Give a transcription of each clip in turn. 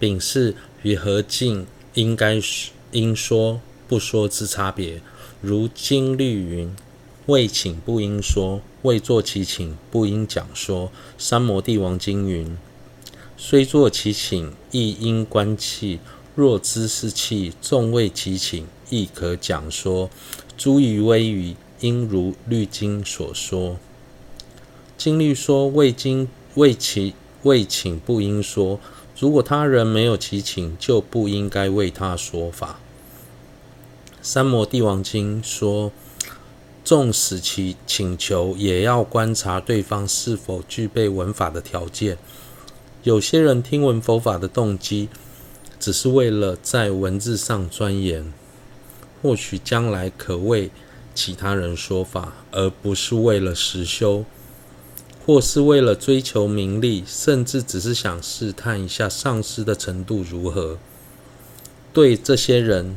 秉事与何进应该应说不说之差别。如经律云：“未请不应说，未作其请不应讲说。”三摩地王经云：“虽作其请，亦应观气；若知是气，纵未其请，亦可讲说。”诸余微语，应如律经所说。经律说：“未经未其未请不应说。”如果他人没有其请，就不应该为他说法。三摩地王经说，纵使其请求，也要观察对方是否具备闻法的条件。有些人听闻佛法的动机，只是为了在文字上钻研，或许将来可为其他人说法，而不是为了实修。或是为了追求名利，甚至只是想试探一下上师的程度如何，对这些人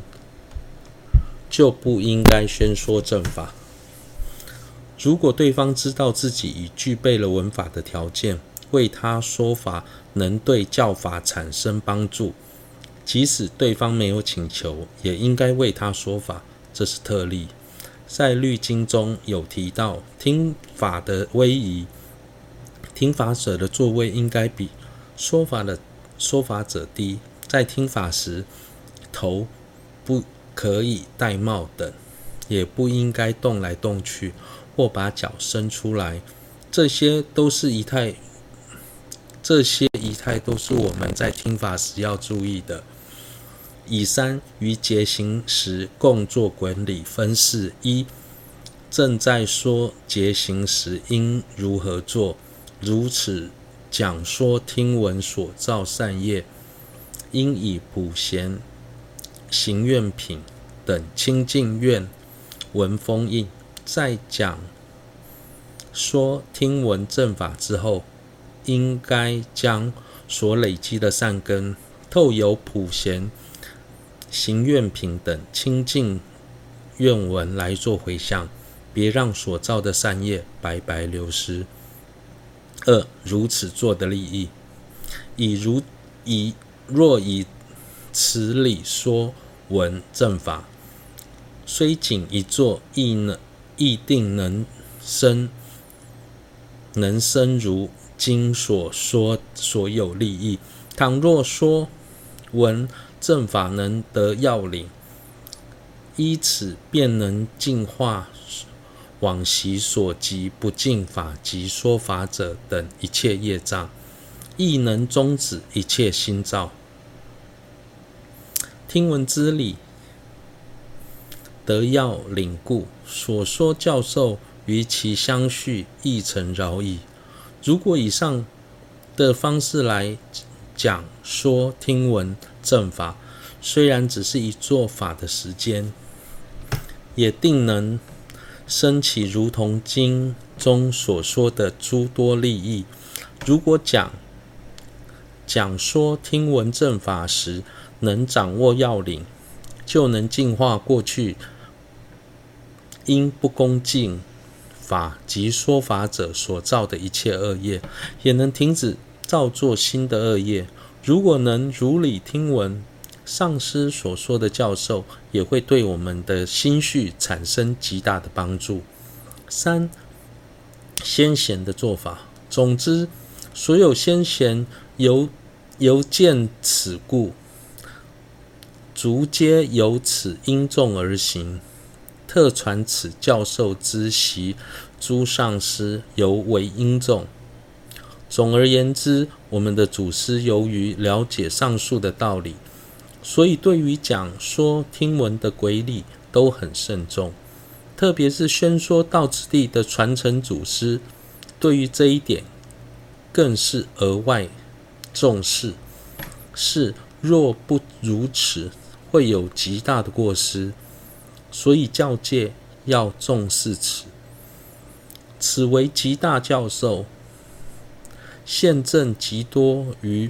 就不应该宣说正法。如果对方知道自己已具备了闻法的条件，为他说法能对教法产生帮助，即使对方没有请求，也应该为他说法，这是特例。在律经中有提到听法的威仪。听法者的座位应该比说法的说法者低，在听法时，头不可以戴帽等，也不应该动来动去或把脚伸出来，这些都是仪态，这些仪态都是我们在听法时要注意的。以三于结行时共作管理分四：一正在说结行时应如何做。如此讲说听闻所造善业，应以普贤行愿品等清净愿闻封印。在讲说听闻正法之后，应该将所累积的善根，透由普贤行愿品等清净愿闻来做回向，别让所造的善业白白流失。二如此做的利益，以如以若以此理说闻正法，虽仅一座，亦能亦定能生能生如经所说所有利益。倘若说闻正法能得要领，依此便能净化。往昔所及不净法及说法者等一切业障，亦能终止一切心造。听闻之理得要领故，所说教授与其相续亦成饶益。如果以上的方式来讲说听闻正法，虽然只是一做法的时间，也定能。升起如同经中所说的诸多利益。如果讲讲说听闻正法时，能掌握要领，就能净化过去因不恭敬法及说法者所造的一切恶业，也能停止造作新的恶业。如果能如理听闻。上师所说的教授也会对我们的心绪产生极大的帮助。三、先贤的做法。总之，所有先贤由由见此故，逐皆由此因众而行，特传此教授之习诸上师尤为殷重。总而言之，我们的祖师由于了解上述的道理。所以，对于讲说听闻的规律都很慎重，特别是宣说道此地的传承祖师，对于这一点更是额外重视。是若不如此，会有极大的过失。所以教界要重视此。此为极大教授，现证极多于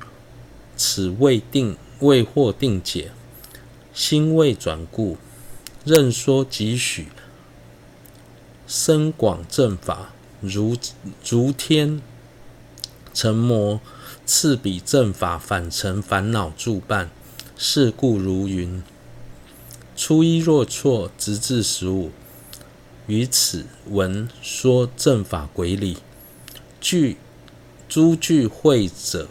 此未定。未获定解，心未转故，任说几许，深广正法，如如天成魔，次彼正法，反成烦恼助伴。是故如云：初一若错，直至十五。于此闻说正法轨理，具诸具会者，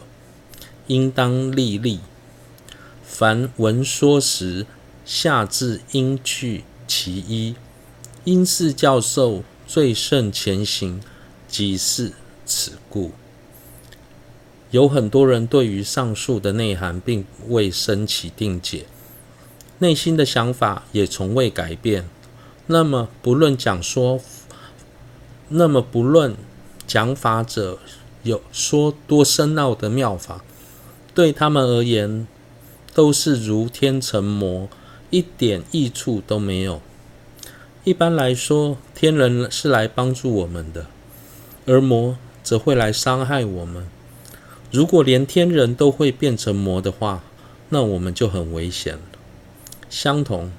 应当立立。凡闻说时，下至应去其一。因是教授最胜前行，即是此故。有很多人对于上述的内涵并未生起定解，内心的想法也从未改变。那么不论讲说，那么不论讲法者有说多深奥的妙法，对他们而言，都是如天成魔，一点益处都没有。一般来说，天人是来帮助我们的，而魔则会来伤害我们。如果连天人都会变成魔的话，那我们就很危险了。相同，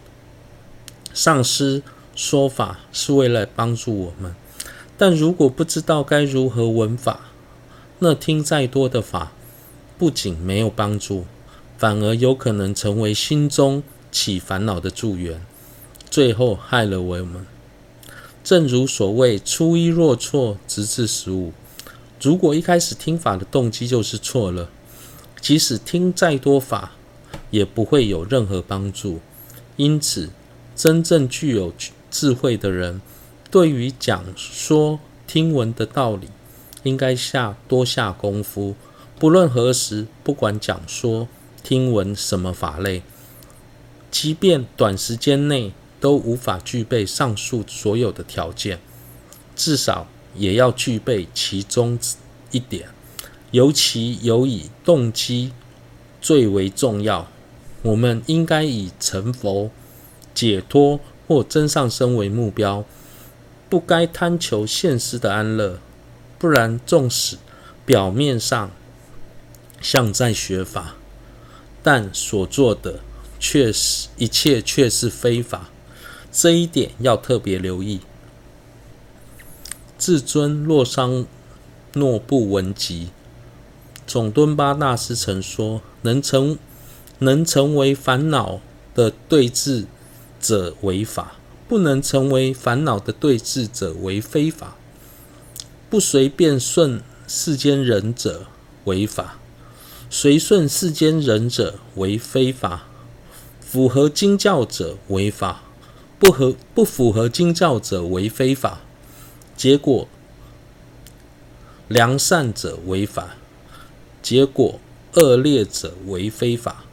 上师说法是为了帮助我们，但如果不知道该如何闻法，那听再多的法，不仅没有帮助，反而有可能成为心中起烦恼的助缘。最后害了我们。正如所谓“初一若错，直至十五”。如果一开始听法的动机就是错了，即使听再多法，也不会有任何帮助。因此，真正具有智慧的人，对于讲说听闻的道理，应该下多下功夫。不论何时，不管讲说听闻什么法类，即便短时间内。都无法具备上述所有的条件，至少也要具备其中一点，尤其有以动机最为重要。我们应该以成佛、解脱或真上生为目标，不该贪求现世的安乐。不然，纵使表面上像在学法，但所做的却是一切却是非法。这一点要特别留意。至尊洛桑诺布文集总敦巴大师曾说：“能成能成为烦恼的对治者为法，不能成为烦恼的对治者为非法。不随便顺世间人者为法，随顺世间人者为非法。符合经教者为法。”不合不符合经教者为非法，结果良善者为法，结果恶劣者为非法。